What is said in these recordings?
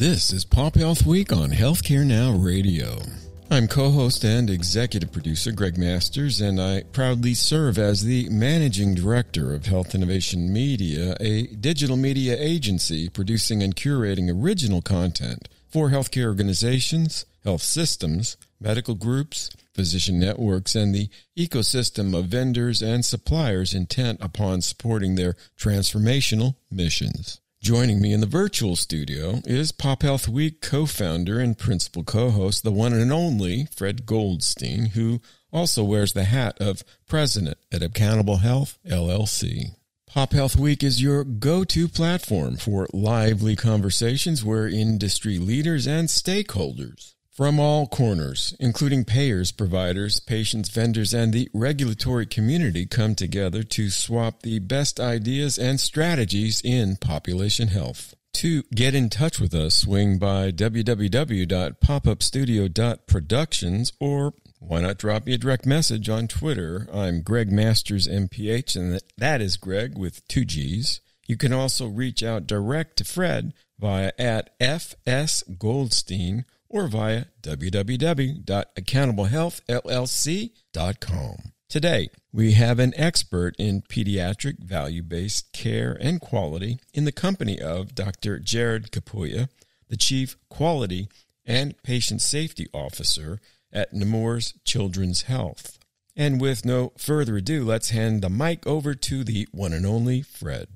This is Pop Health Week on Healthcare Now Radio. I'm co host and executive producer Gregg Masters, and I proudly serve as the managing director of Health Innovation Media, a digital media agency producing and curating original content for healthcare organizations, health systems, medical groups, physician networks, and the ecosystem of vendors and suppliers intent upon supporting their transformational missions. Joining me in the virtual studio is Pop Health Week co founder and principal co host, the one and only Fred Goldstein, who also wears the hat of president at Accountable Health LLC. Pop Health Week is your go to platform for lively conversations where industry leaders and stakeholders from all corners, including payers, providers, patients, vendors, and the regulatory community, come together to swap the best ideas and strategies in population health. To get in touch with us, swing by www.popupstudio.productions or why not drop me a direct message on Twitter? I'm Gregg Masters MPH, and that is Gregg with two G's. You can also reach out direct to Fred via at FS Goldstein or via www.accountablehealthllc.com. Today, we have an expert in pediatric value based care and quality in the company of Dr. Jared Capouya, the Chief Quality and Patient Safety Officer at Nemours Children's Health. And with no further ado, let's hand the mic over to the one and only Fred.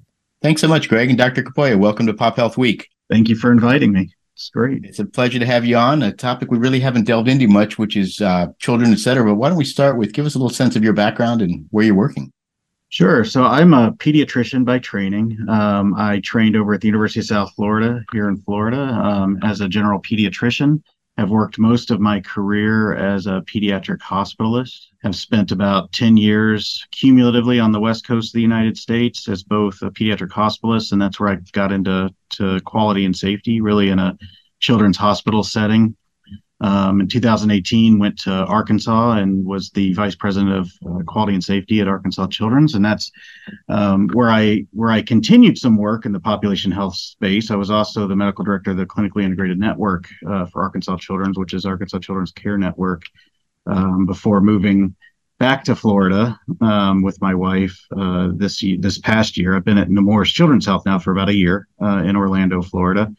Thanks so much, Gregg and Dr. Capouya. Welcome to Pop Health Week. Thank you for inviting me. It's great. It's a pleasure to have you on. A topic we really haven't delved into much, which is uh, children, et cetera. But why don't we start with give us a little sense of your background and where you're working? Sure. So I'm a pediatrician by training. Um, I trained over at the University of South Florida here in Florida um, as a general pediatrician. I've worked most of my career as a pediatric hospitalist. I've spent about 10 years cumulatively on the west coast of the United States as both a pediatric hospitalist, and that's where I got into to quality and safety, really in a children's hospital setting. Um, in 2018, went to Arkansas and was the vice president of uh, quality and safety at Arkansas Children's, and that's um, where I where I continued some work in the population health space. I was also the medical director of the clinically integrated network uh, for Arkansas Children's, which is Arkansas Children's Care Network, um, before moving back to Florida um, with my wife uh, this this past year. I've been at Nemours Children's Health now for about a year uh, in Orlando, Florida.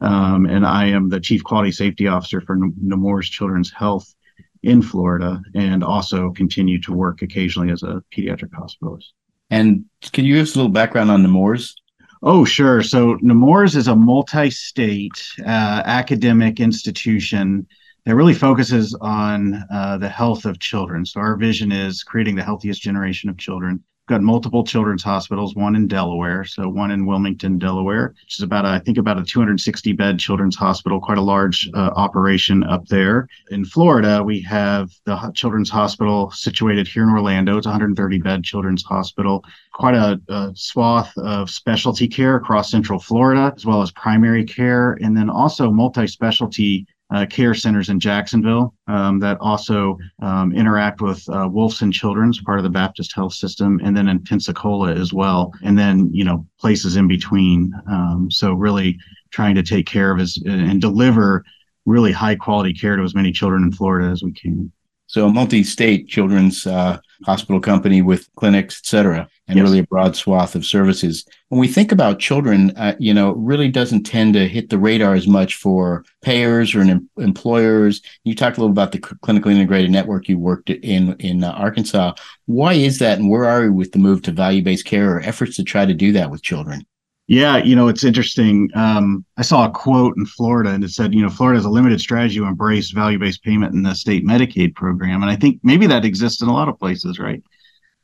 Um, and I am the chief quality safety officer for Nemours Children's Health in Florida, and also continue to work occasionally as a pediatric hospitalist. And can you give us a little background on Nemours? Oh, sure. So Nemours is a multi-state uh, academic institution that really focuses on uh, the health of children. So our vision is creating the healthiest generation of children got multiple children's hospitals, one in Delaware, so one in Wilmington, Delaware, which is about, a, I think, about a 260 bed children's hospital, quite a large uh, operation up there. In Florida, we have the children's hospital situated here in Orlando. It's 130 bed children's hospital, quite a, a swath of specialty care across Central Florida, as well as primary care, and then also multi specialty uh, care centers in Jacksonville um, that also um, interact with uh, Wolfson Children's, part of the Baptist Health System, and then in Pensacola as well, and then you know places in between. Um, so really trying to take care of as and deliver really high quality care to as many children in Florida as we can. So a multi-state children's uh, hospital company with clinics, et cetera, and yes. really a broad swath of services. When we think about children, uh, you know, really doesn't tend to hit the radar as much for payers or em- employers. You talked a little about the clinically integrated network you worked in in uh, Arkansas. Why is that, and where are we with the move to value-based care or efforts to try to do that with children? Yeah, you know, it's interesting. Um, I saw a quote in Florida and it said, you know, Florida has a limited strategy to embrace value based payment in the state Medicaid program. And I think maybe that exists in a lot of places, right?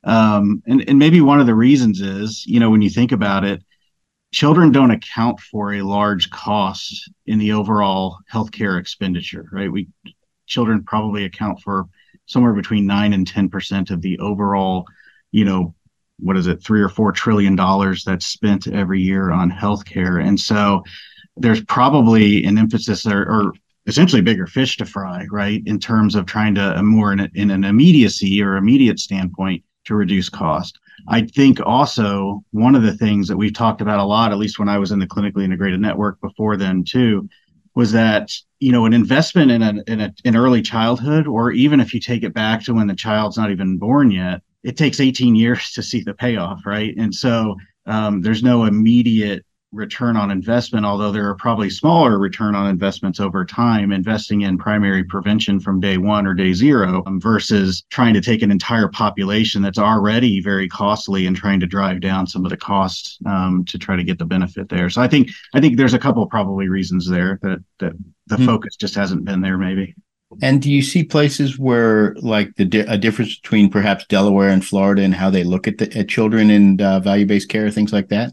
Um, and, and maybe one of the reasons is, you know, when you think about it, children don't account for a large cost in the overall healthcare expenditure, right? We children probably account for somewhere between nine and 10% of the overall, you know, what is it, three or four trillion dollars that's spent every year on healthcare. And so there's probably an emphasis or, or essentially bigger fish to fry, right? In terms of trying to uh, more in, a, in an immediacy or immediate standpoint to reduce cost. I think also one of the things that we've talked about a lot, at least when I was in the clinically integrated network before then too, was that you know an investment in an in, a, in early childhood, or even if you take it back to when the child's not even born yet, it takes 18 years to see the payoff, right? And so um, there's no immediate return on investment, although there are probably smaller return on investments over time, investing in primary prevention from day one or day zero um, versus trying to take an entire population that's already very costly and trying to drive down some of the costs um, to try to get the benefit there. So I think I think there's a couple probably reasons there that that the hmm focus just hasn't been there maybe. And do you see places where, like, the a difference between perhaps Delaware and Florida and how they look at the at children and uh, value based care, things like that?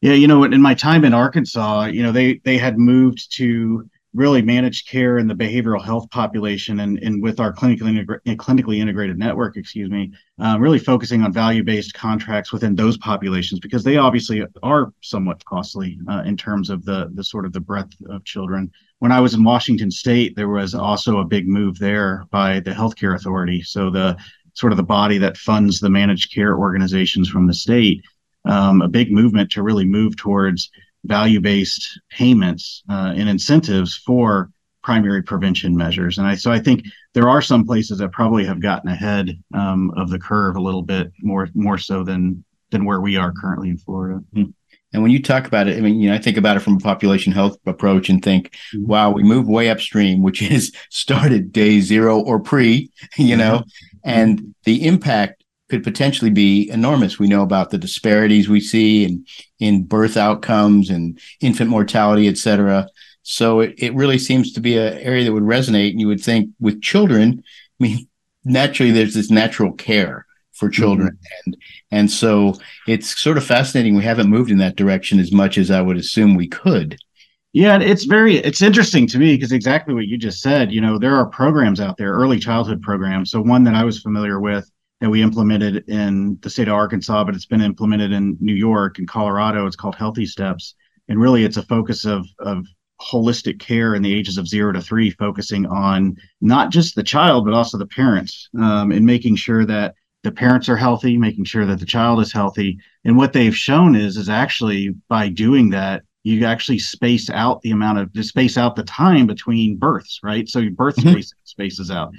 Yeah, you know, in my time in Arkansas, you know, they they had moved to really managed care in the behavioral health population and, and with our clinically, integra- clinically integrated network, excuse me, uh, really focusing on value-based contracts within those populations because they obviously are somewhat costly uh, in terms of the, the sort of the breadth of children. When I was in Washington state, there was also a big move there by the healthcare authority. So the sort of the body that funds the managed care organizations from the state, um, a big movement to really move towards value based payments uh, and incentives for primary prevention measures. And I, so I think there are some places that probably have gotten ahead um, of the curve a little bit more, more so than, than where we are currently in Florida. Mm-hmm. And when you talk about it, I mean, you know, I think about it from a population health approach and think, mm-hmm. wow, we move way upstream, which is started day zero or pre, you know, mm-hmm. and the impact could potentially be enormous. We know about the disparities we see in in birth outcomes and infant mortality, et cetera. So it, it really seems to be an area that would resonate. And you would think with children, I mean, naturally there's this natural care for children. Mm-hmm. And and so it's sort of fascinating. We haven't moved in that direction as much as I would assume we could. Yeah, it's very it's interesting to me because exactly what you just said. You know, there are programs out there, early childhood programs. So one that I was familiar with that we implemented in the state of Arkansas, but it's been implemented in New York and Colorado. It's called Healthy Steps, and really, it's a focus of of holistic care in the ages of zero to three, focusing on not just the child but also the parents, um, and making sure that the parents are healthy, making sure that the child is healthy. And what they've shown is is actually by doing that, you actually space out the amount of space out the time between births, right? So your birth mm-hmm. space spaces out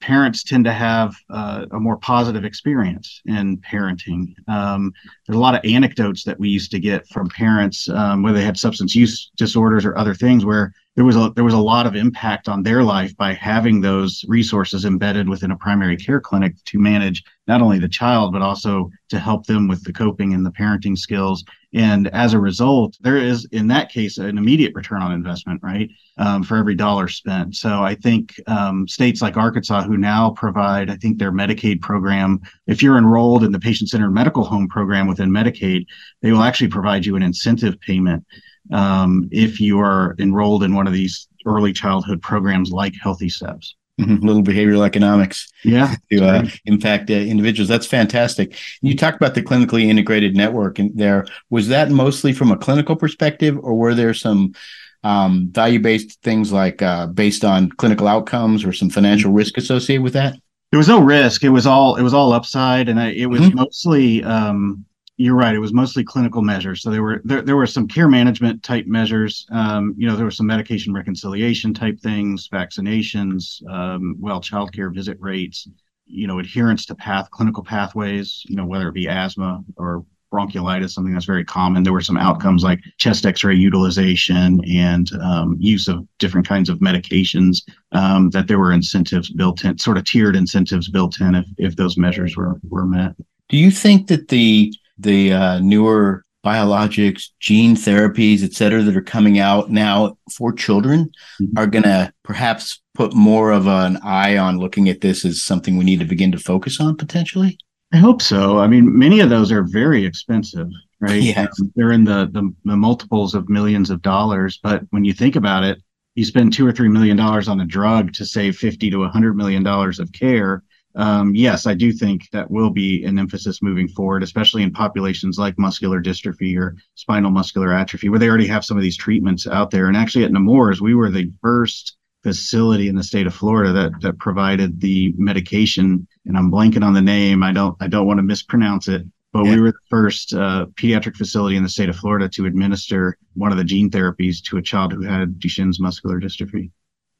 parents tend to have uh, a more positive experience in parenting. Um, there's a lot of anecdotes that we used to get from parents, um, whether they had substance use disorders or other things, where there was a there was a lot of impact on their life by having those resources embedded within a primary care clinic to manage not only the child but also to help them with the coping and the parenting skills. And as a result there is in that case an immediate return on investment right um, for every dollar spent. So i think um, states like arkansas who now provide i think their medicaid program if you're enrolled in the patient-centered medical home program within medicaid they will actually provide you an incentive payment um, if you are enrolled in one of these early childhood programs like Healthy Steps. Mm-hmm. Little behavioral economics, yeah, to uh, impact uh, individuals. That's fantastic. You talked about the clinically integrated network, and there was that mostly from a clinical perspective, or were there some um, value-based things like uh, based on clinical outcomes or some financial risk associated with that? There was no risk. It was all it was all upside, and I, it was mm-hmm. mostly um, you're right. It was mostly clinical measures. So there were there, there were some care management type measures. Um, you know, there were some medication reconciliation type things, vaccinations, um, well, childcare visit rates. You know, adherence to path clinical pathways. You know, whether it be asthma or bronchiolitis, something that's very common. There were some outcomes like chest X-ray utilization and um, use of different kinds of medications. Um, that there were incentives built in, sort of tiered incentives built in if if those measures were were met. Do you think that the the uh, newer biologics, gene therapies, et cetera, that are coming out now for children mm-hmm. are going to perhaps put more of an eye on looking at this as something we need to begin to focus on potentially? I hope so. I mean, many of those are very expensive, right? Yeah. Um, they're in the, the, the multiples of millions of dollars. But when you think about it, you spend two or three million dollars on a drug to save 50 to 100 million dollars of care um, yes, I do think that will be an emphasis moving forward, especially in populations like muscular dystrophy or spinal muscular atrophy, where they already have some of these treatments out there. And actually, at Nemours, we were the first facility in the state of Florida that that provided the medication, and I'm blanking on the name. I don't I don't want to mispronounce it. but yeah. we were the first uh, pediatric facility in the state of Florida to administer one of the gene therapies to a child who had Duchenne's muscular dystrophy.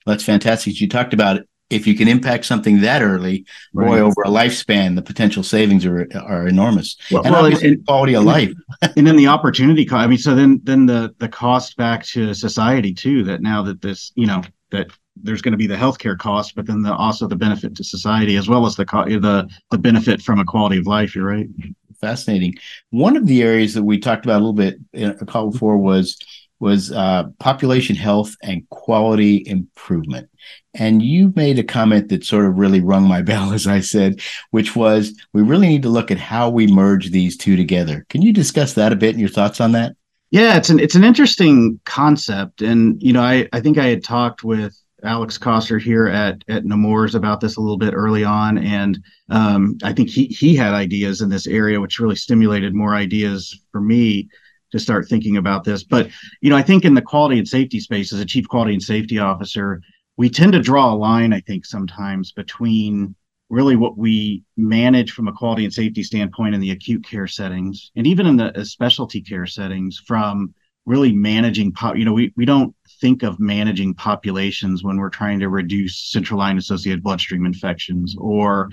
That's fantastic. You talked about if you can impact something that early, right. boy, over a lifespan, the potential savings are are enormous. Well, and well, obviously and, quality of life. and then the opportunity cost. I mean, so then then the the cost back to society too. That now that this, you know, that there's going to be the healthcare cost, but then the, also the benefit to society as well as the the the benefit from a quality of life. You're right fascinating. One of the areas that we talked about a little bit uh, in a call before was was uh, population health and quality improvement. And you made a comment that sort of really rung my bell, as I said, which was we really need to look at how we merge these two together. Can you discuss that a bit and your thoughts on that? Yeah, it's an it's an interesting concept, and you know, I I think I had talked with Alex Coster here at at Nemours about this a little bit early on, and um, I think he he had ideas in this area, which really stimulated more ideas for me to start thinking about this. But you know, I think in the quality and safety space, as a chief quality and safety officer, we tend to draw a line. I think sometimes between really what we manage from a quality and safety standpoint in the acute care settings, and even in the uh, specialty care settings, from really managing. pop you know, we we don't think of managing populations when we're trying to reduce central line associated bloodstream infections or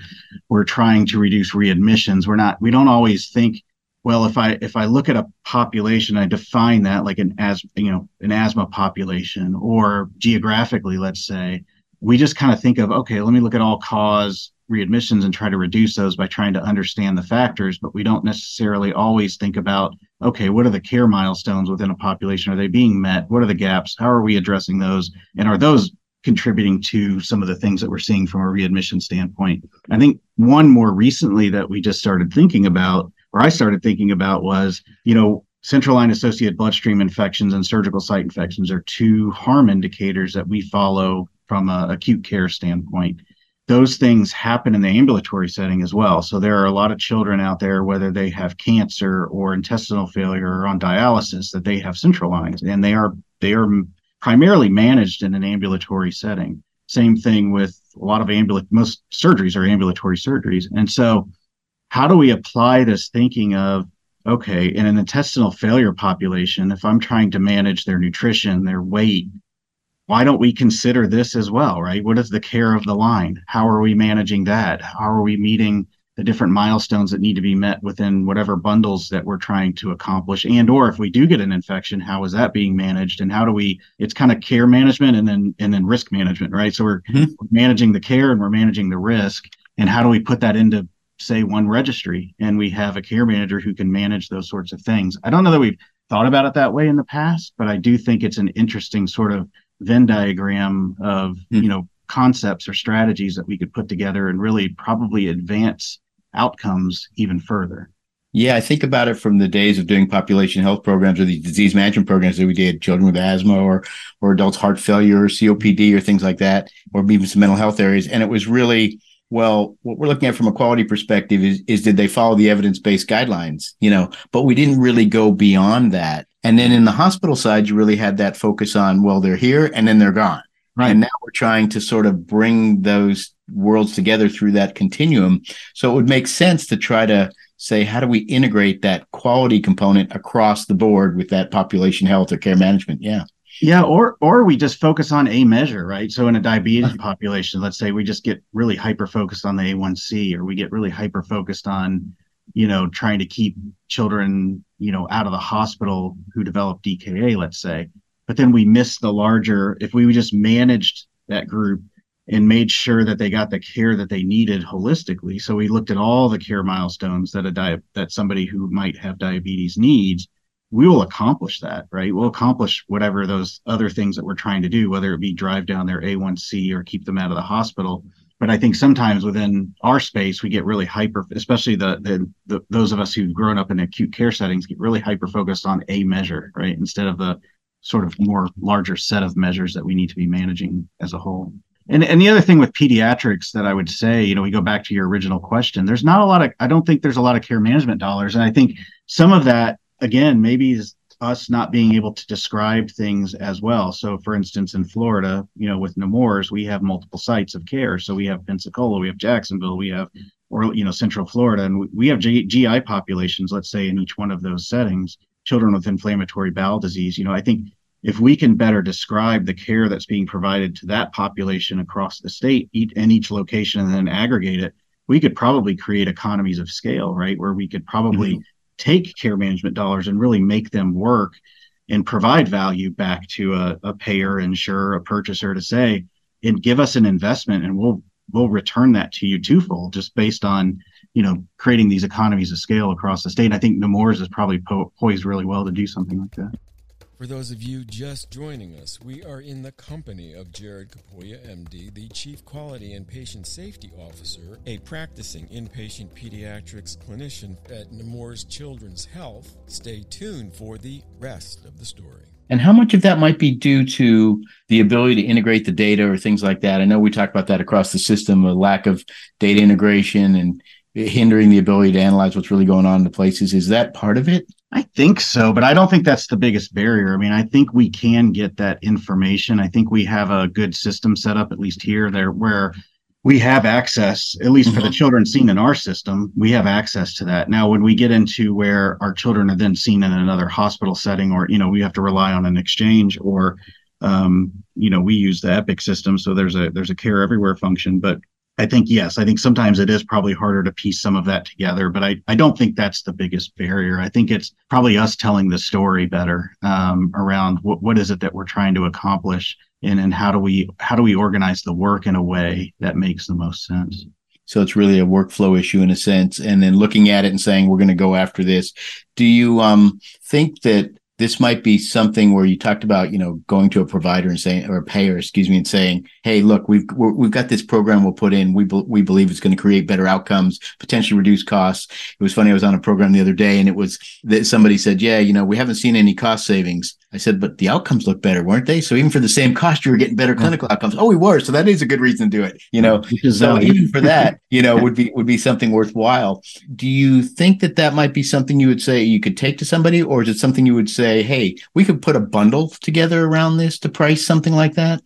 we're trying to reduce readmissions we're not we don't always think well if i if i look at a population i define that like an as you know an asthma population or geographically let's say we just kind of think of okay let me look at all cause readmissions and try to reduce those by trying to understand the factors but we don't necessarily always think about okay, what are the care milestones within a population? Are they being met? What are the gaps? How are we addressing those? And are those contributing to some of the things that we're seeing from a readmission standpoint? I think one more recently that we just started thinking about, or I started thinking about, was, you know, central line associated bloodstream infections and surgical site infections are two harm indicators that we follow from an acute care standpoint those things happen in the ambulatory setting as well. So there are a lot of children out there, whether they have cancer or intestinal failure or on dialysis, that they have central lines, and they are they are primarily managed in an ambulatory setting. Same thing with a lot of ambulatory most surgeries are ambulatory surgeries, and so how do we apply this thinking of okay in an intestinal failure population if i'm trying to manage their nutrition their weight why don't we consider this as well, right? What is the care of the line? How are we managing that? How are we meeting the different milestones that need to be met within whatever bundles that we're trying to accomplish and or if we do get an infection how is that being managed and how do we it's kind of care management and then and then risk management right so we're mm-hmm. managing the care and we're managing the risk and how do we put that into say one registry and we have a care manager who can manage those sorts of things i don't know that we've thought about it that way in the past but i do think it's an interesting sort of Venn diagram of mm. you know concepts or strategies that we could put together and really probably advance outcomes even further. Yeah, I think about it from the days of doing population health programs or these disease management programs that we did, children with asthma or or adults heart failure or COPD or things like that, or even some mental health areas. And it was really well, what we're looking at from a quality perspective is, is did they follow the evidence-based guidelines, you know, but we didn't really go beyond that. And then in the hospital side, you really had that focus on, well, they're here and then they're gone. Right. And now we're trying to sort of bring those worlds together through that continuum. So it would make sense to try to say, how do we integrate that quality component across the board with that population health or care management? Yeah. Yeah, or or we just focus on a measure, right? So in a diabetes uh-huh. population, let's say we just get really hyper focused on the A1C, or we get really hyper focused on, you know, trying to keep children, you know, out of the hospital who develop DKA, let's say. But then we miss the larger. If we just managed that group and made sure that they got the care that they needed holistically, so we looked at all the care milestones that a di- that somebody who might have diabetes needs we will accomplish that, right? We'll accomplish whatever those other things that we're trying to do, whether it be drive down their A1C or keep them out of the hospital. But I think sometimes within our space, we get really hyper, especially the, the, the those of us who've grown up in acute care settings get really hyper focused on a measure, right? Instead of the sort of more larger set of measures that we need to be managing as a whole. And and the other thing with pediatrics that I would say, you know, we go back to your original question. There's not a lot of I don't think there's a lot of care management dollars, and I think some of that again, maybe is us not being able to describe things as well. So, for instance, in Florida, you know, with Nemours, we have multiple sites of care. So we have Pensacola, we have Jacksonville, we have or you know Central Florida, and we have G- GI populations, let's say in each one of those settings, children with inflammatory bowel disease. You know, I think if we can better describe the care that's being provided to that population across the state and each location and then aggregate it, we could probably create economies of scale, right? Where we could probably mm-hmm. Take care management dollars and really make them work and provide value back to a, a payer, insurer, a purchaser to say, and give us an investment and we'll we'll return that to you twofold just based on you know creating these economies of scale across the state. And I think Nemours is probably po- poised really well to do something like that. For those of you just joining us, we are in the company of Jared Capouya, MD, the Chief Quality and Patient Safety Officer, a practicing inpatient pediatrics clinician at Nemours Children's Health. Stay tuned for the rest of the story. And how much of that might be due to the ability to integrate the data or things like that? I know we talk about that across the system, a lack of data integration and hindering the ability to analyze what's really going on in the places. Is that part of it? I think so, but I don't think that's the biggest barrier. I mean, I think we can get that information. I think we have a good system set up, at least here, there where we have access, at least mm-hmm. for the mm-hmm. children seen in our system, we have access to that. Now, when we get into where our children are then seen in another hospital setting, or you know, we have to rely on an exchange, or um, you know, we use the Epic system, so there's a there's a care everywhere function, but I think yes, I think sometimes it is probably harder to piece some of that together, but I, I don't think that's the biggest barrier. I think it's probably us telling the story better um, around what, what is it that we're trying to accomplish and, and how do we how do we organize the work in a way that makes the most sense. So it's really a workflow issue in a sense, and then looking at it and saying we're going to go after this. Do you um, think that this might be something where you talked about, you know, going to a provider and saying, or a payer, excuse me, and saying, "Hey, look, we've we've got this program we'll put in. We be, we believe it's going to create better outcomes, potentially reduce costs." It was funny. I was on a program the other day, and it was that somebody said, "Yeah, you know, we haven't seen any cost savings." I said, "But the outcomes look better, weren't they? So even for the same cost, you were getting better clinical outcomes." Oh, we were. So that is a good reason to do it. You know, so even for that, you know, would be would be something worthwhile. Do you think that that might be something you would say you could take to somebody, or is it something you would say, "Hey, we could put a bundle together around this to price something like that"?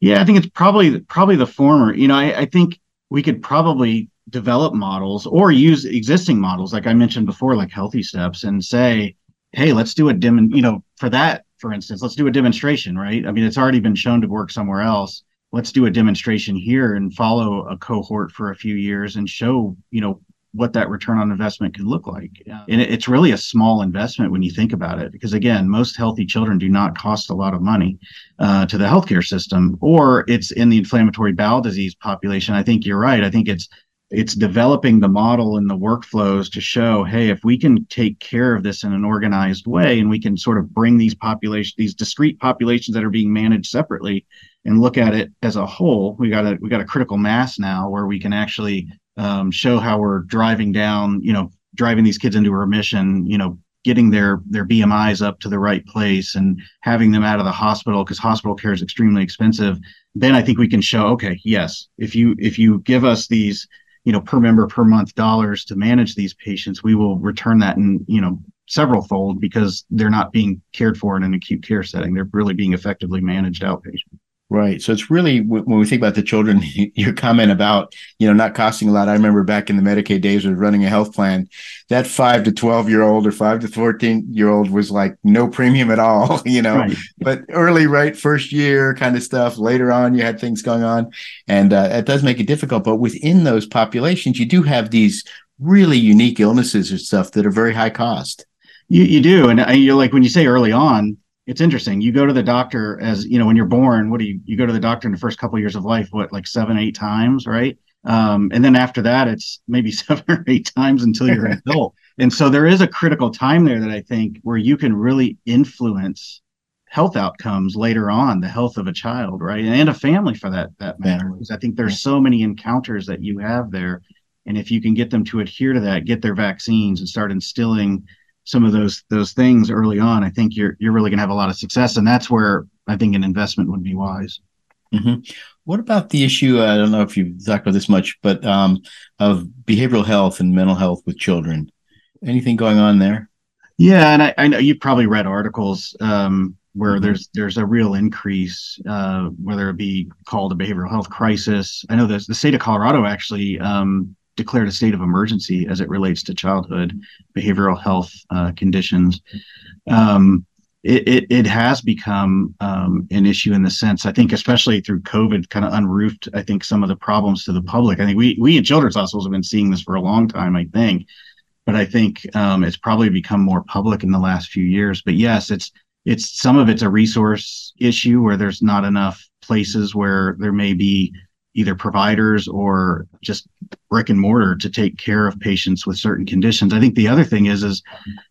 Yeah, I think it's probably probably the former. You know, I, I think we could probably develop models or use existing models, like I mentioned before, like Healthy Steps, and say, hey, let's do a dim. You know, for that, for instance, let's do a demonstration, right? I mean, it's already been shown to work somewhere else. Let's do a demonstration here and follow a cohort for a few years and show, you know, what that return on investment could look like. And it's really a small investment when you think about it, because again, most healthy children do not cost a lot of money uh, to the healthcare system, or it's in the inflammatory bowel disease population. I think you're right. I think it's it's developing the model and the workflows to show, hey, if we can take care of this in an organized way, and we can sort of bring these population, these discrete populations that are being managed separately, and look at it as a whole, we got a we got a critical mass now where we can actually um, show how we're driving down, you know, driving these kids into remission, you know, getting their their BMIs up to the right place and having them out of the hospital because hospital care is extremely expensive. Then I think we can show, okay, yes, if you if you give us these, you know, per member per month dollars to manage these patients, we will return that in, you know, several fold because they're not being cared for in an acute care setting. They're really being effectively managed outpatient. Right. So it's really when we think about the children, your comment about, you know, not costing a lot. I remember back in the Medicaid days was running a health plan, that five to 12 year old or five to 14 year old was like no premium at all, you know, right. but early, right. First year kind of stuff. Later on, you had things going on and uh, it does make it difficult. But within those populations, you do have these really unique illnesses or stuff that are very high cost. You, you do. And uh, you're like, when you say early on, it's interesting. You go to the doctor as you know when you're born. What do you you go to the doctor in the first couple of years of life? What like seven, eight times, right? Um, and then after that, it's maybe seven or eight times until you're an adult. And so there is a critical time there that I think where you can really influence health outcomes later on, the health of a child, right, and a family for that that matter. Because I think there's so many encounters that you have there, and if you can get them to adhere to that, get their vaccines, and start instilling some of those those things early on, I think you're you're really going to have a lot of success, and that's where I think an investment would be wise. Mm-hmm. What about the issue? I don't know if you've talked about this much, but um, of behavioral health and mental health with children. Anything going on there? Yeah, and I, I know you've probably read articles um, where mm-hmm. there's there's a real increase, uh, whether it be called a behavioral health crisis. I know the the state of Colorado actually um, declared a state of emergency as it relates to childhood behavioral health uh, conditions. Um, it, it, it, has become um, an issue in the sense, I think, especially through COVID, kind of unroofed, I think, some of the problems to the public. I think we, we in children's hospitals have been seeing this for a long time, I think. But I think um, it's probably become more public in the last few years. But yes, it's it's some of it's a resource issue where there's not enough places where there may be either providers or just brick and mortar to take care of patients with certain conditions. I think the other thing is is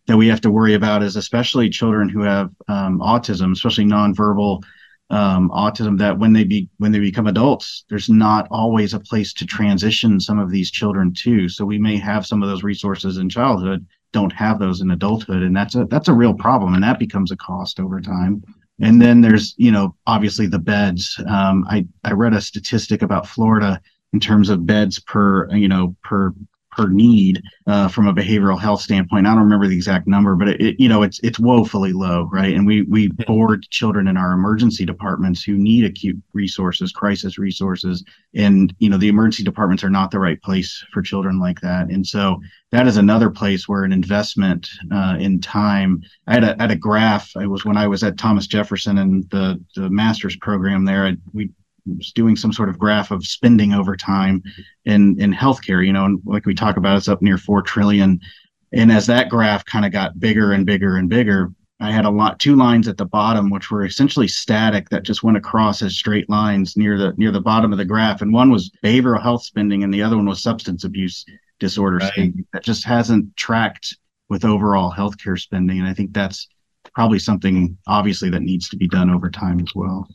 that we have to worry about is especially children who have um, autism, especially nonverbal um, autism, that when they be when they become adults, there's not always a place to transition some of these children to. So we may have some of those resources in childhood, don't have those in adulthood, and that's a that's a real problem, and that becomes a cost over time. And then there's, you know, obviously the beds. Um, I I read a statistic about Florida in terms of beds per, you know, per per need uh, from a behavioral health standpoint. I don't remember the exact number, but it, it, you know it's it's woefully low, right? And we we board children in our emergency departments who need acute resources, crisis resources, and you know the emergency departments are not the right place for children like that. And so that is another place where an investment uh, in time. I had a, had a graph. It was when I was at Thomas Jefferson and the the master's program there. I, we doing some sort of graph of spending over time in in healthcare. You know, and like we talk about, it's up near four trillion. And as that graph kind of got bigger and bigger and bigger, I had a lot two lines at the bottom which were essentially static that just went across as straight lines near the near the bottom of the graph. And one was behavioral health spending, and the other one was substance abuse disorder right. spending that just hasn't tracked with overall healthcare spending. And I think that's probably something obviously that needs to be done over time as well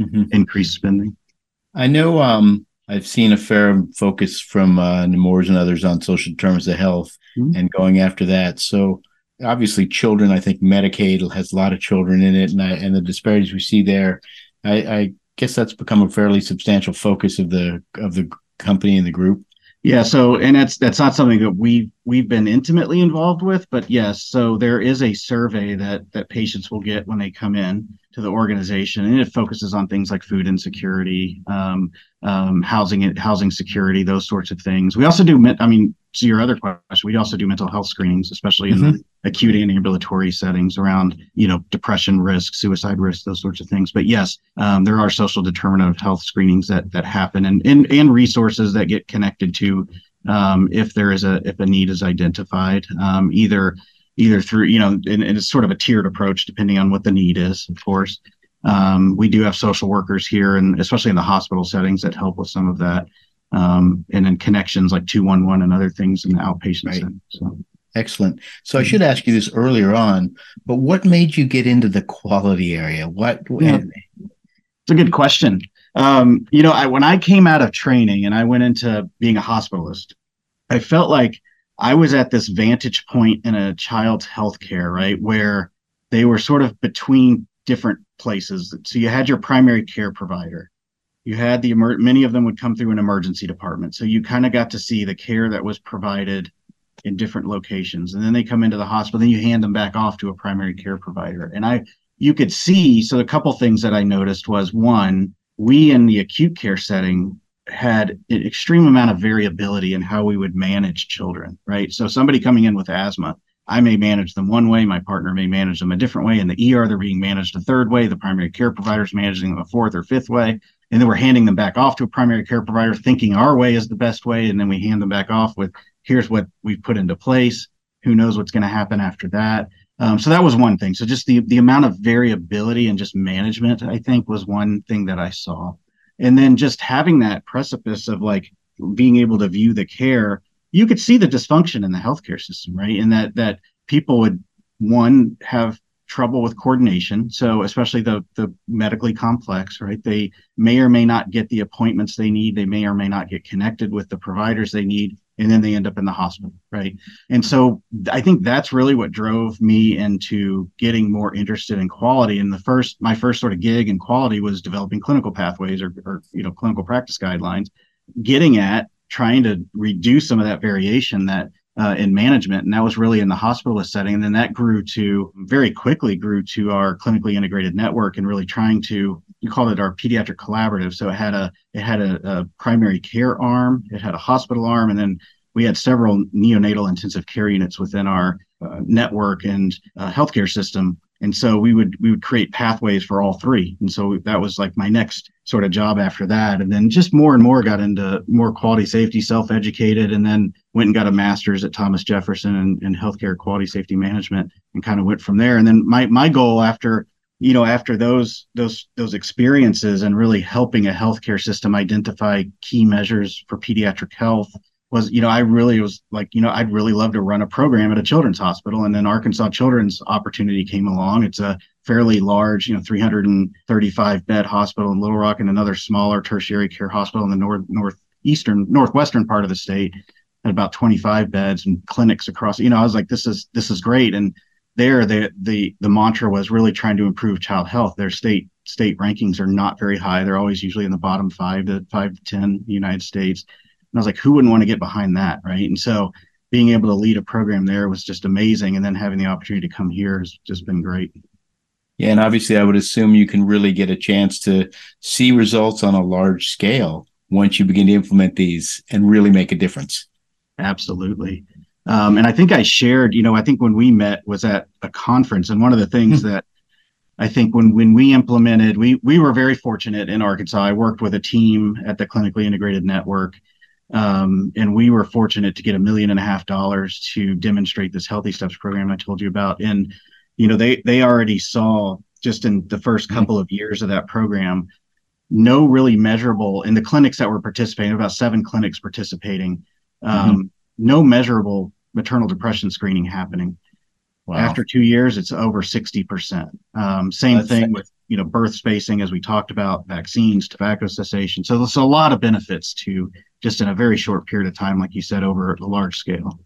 mm-hmm. increased spending. I know um, I've seen a fair focus from uh, Nemours and others on social determinants of health mm-hmm. and going after that. So obviously, children. I think Medicaid has a lot of children in it, and I, and the disparities we see there. I, I guess that's become a fairly substantial focus of the of the company and the group. Yeah, so and that's that's not something that we we've been intimately involved with, but yes, so there is a survey that that patients will get when they come in to the organization, and it focuses on things like food insecurity, um, um, housing housing security, those sorts of things. We also do, I mean, to your other question, we also do mental health screenings, especially in mm-hmm. the acute and ambulatory settings around, you know, depression risk, suicide risk, those sorts of things. But yes, um, there are social determinant of health screenings that that happen, and and, and resources that get connected to um, if there is a if a need is identified, um, either either through you know, and, and, it's sort of a tiered approach depending on what the need is, of course. Um, we do have social workers here, and especially in the hospital settings, that help with some of that um, and then connections like 211 and other things in the outpatient right. setting. So. Excellent. So I should ask you this earlier on, but what made you get into the quality area? What? Yeah. It's a good question. Um, you know, I, when I came out of training and I went into being a hospitalist, I felt like I was at this vantage point in a child's healthcare, right, where they were sort of between different places. So you had your primary care provider, you had the emer- many of them would come through an emergency department so you kind of got to see the care that was provided in different locations and then they come into the hospital then you hand them back off to a primary care provider. And i you could see so a couple things that i noticed was one we in the acute care setting had an extreme amount of variability in how we would manage children right? So somebody coming in with asthma I may manage them one way, my partner may manage them a different way. In the ER, they're being managed a third way, the primary care provider is managing them a fourth or fifth way. And then we're handing them back off to a primary care provider thinking our way is the best way and then we hand them back off with here's what we've put into place who knows what's going to happen after that um, so that was one thing so just the the amount of variability and just management i think was one thing that i saw and then just having that precipice of like being able to view the care you could see the dysfunction in the healthcare system right and that that people would one have trouble with coordination. So especially the the medically complex, right? They may or may not get the appointments they need. They may or may not get connected with the providers they need, and then they end up in the hospital, right? And so I think that's really what drove me into getting more interested in quality. And the first, my first sort of gig in quality was developing clinical pathways or, or you know clinical practice guidelines, getting at trying to reduce some of that variation that uh, in management, and that was really in the hospitalist setting. And then that grew to very quickly grew to our clinically integrated network, and really trying to you called it our pediatric collaborative. So it had a it had a, a primary care arm, it had a hospital arm, and then we had several neonatal intensive care units within our uh, network and uh, healthcare system and so we would we would create pathways for all three. And so that was like my next sort of job after that. And then just more and more got into more quality safety self-educated and then went and got a master's at thomas jefferson in, in healthcare quality safety management and kind of went from there. And then my my goal after you know after those those those experiences and really helping a healthcare system identify key measures for pediatric health was you know i really was like you know i'd really love to run a program at a children's hospital. And then arkansas children's opportunity came along. It's a fairly large you know 335 bed hospital in little rock and another smaller tertiary care hospital in the north northeastern northwestern part of the state at about 25 beds and clinics across you know i was like this is this is great. And there the the the mantra was really trying to improve child health. Their state state rankings are not very high. They're always usually in the bottom five to five to ten in the united states I was like, who wouldn't want to get behind that? Right. And so being able to lead a program there was just amazing. And then having the opportunity to come here has just been great. Yeah. And obviously, I would assume you can really get a chance to see results on a large scale once you begin to implement these and really make a difference. Absolutely. Um, and I think I shared, you know, I think when we met was at a conference, and one of the things hmm. that I think when when we implemented, we we were very fortunate in Arkansas. I worked with a team at the Clinically Integrated Network um, and we were fortunate to get a million and a half dollars to demonstrate this Healthy Steps program I told you about. And, you know, they they already saw just in the first mm-hmm. couple of years of that program, no really measurable in the clinics that were participating, about seven clinics participating, um, mm-hmm. no measurable maternal depression screening happening. Wow. After two years, it's over 60%. Um, same That's thing with, you know, birth spacing, as we talked about, vaccines, tobacco cessation. So there's a lot of benefits to just in a very short period of time, like you said, over a large scale.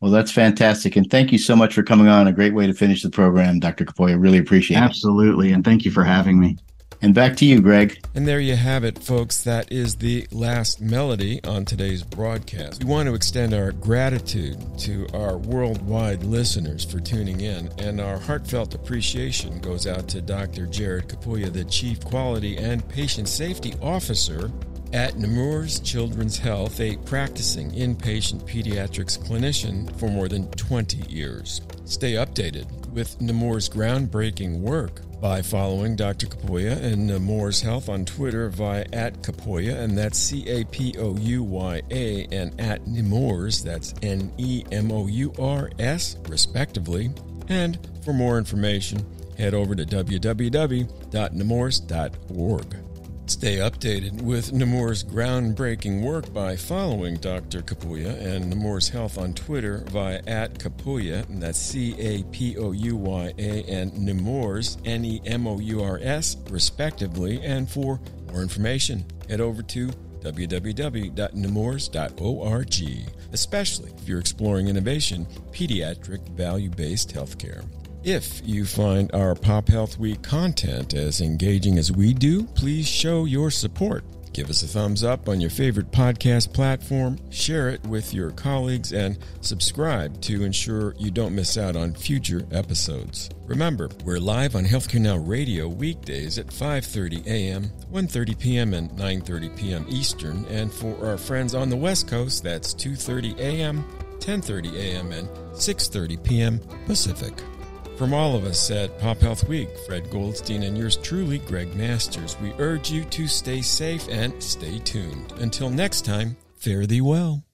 Well, that's fantastic. And thank you so much for coming on. A great way to finish the program, Dr. Capouya. Really appreciate Absolutely. it. Absolutely. And thank you for having me. And back to you, Gregg. And there you have it, folks. That is the last melody on today's broadcast. We want to extend our gratitude to our worldwide listeners for tuning in, and our heartfelt appreciation goes out to Dr. Jared Capouya, the Chief Quality and Patient Safety Officer at Nemours Children's Health, a practicing inpatient pediatrics clinician for more than 20 years. Stay updated with Nemours' groundbreaking work by following Dr. Capouya and Nemours Health on Twitter via at Capouya, and that's C A P O U Y A, and at Nemours, that's N E M O U R S, respectively. And for more information, head over to www.nemours.org. Stay updated with Nemours' groundbreaking work by following Dr. Capouya and Nemours Health on Twitter via at Capouya, and that's C A P O U Y A, and Nemours, N E M O U R S, respectively. And for more information, head over to www.nemours.org, especially if you're exploring innovation, pediatric value based healthcare. If you find our Pop Health Week content as engaging as we do, please show your support. Give us a thumbs up on your favorite podcast platform, share it with your colleagues, and subscribe to ensure you don't miss out on future episodes. Remember, we're live on Healthcare Now Radio weekdays at 5:30 a.m., 1:30 p.m., and 9:30 p.m. Eastern, and for our friends on the West Coast, that's 2:30 a.m., 10:30 a.m., and 6:30 p.m. Pacific. From all of us at Pop Health Week, Fred Goldstein and yours truly, Gregg Masters, we urge you to stay safe and stay tuned. Until next time, fare thee well.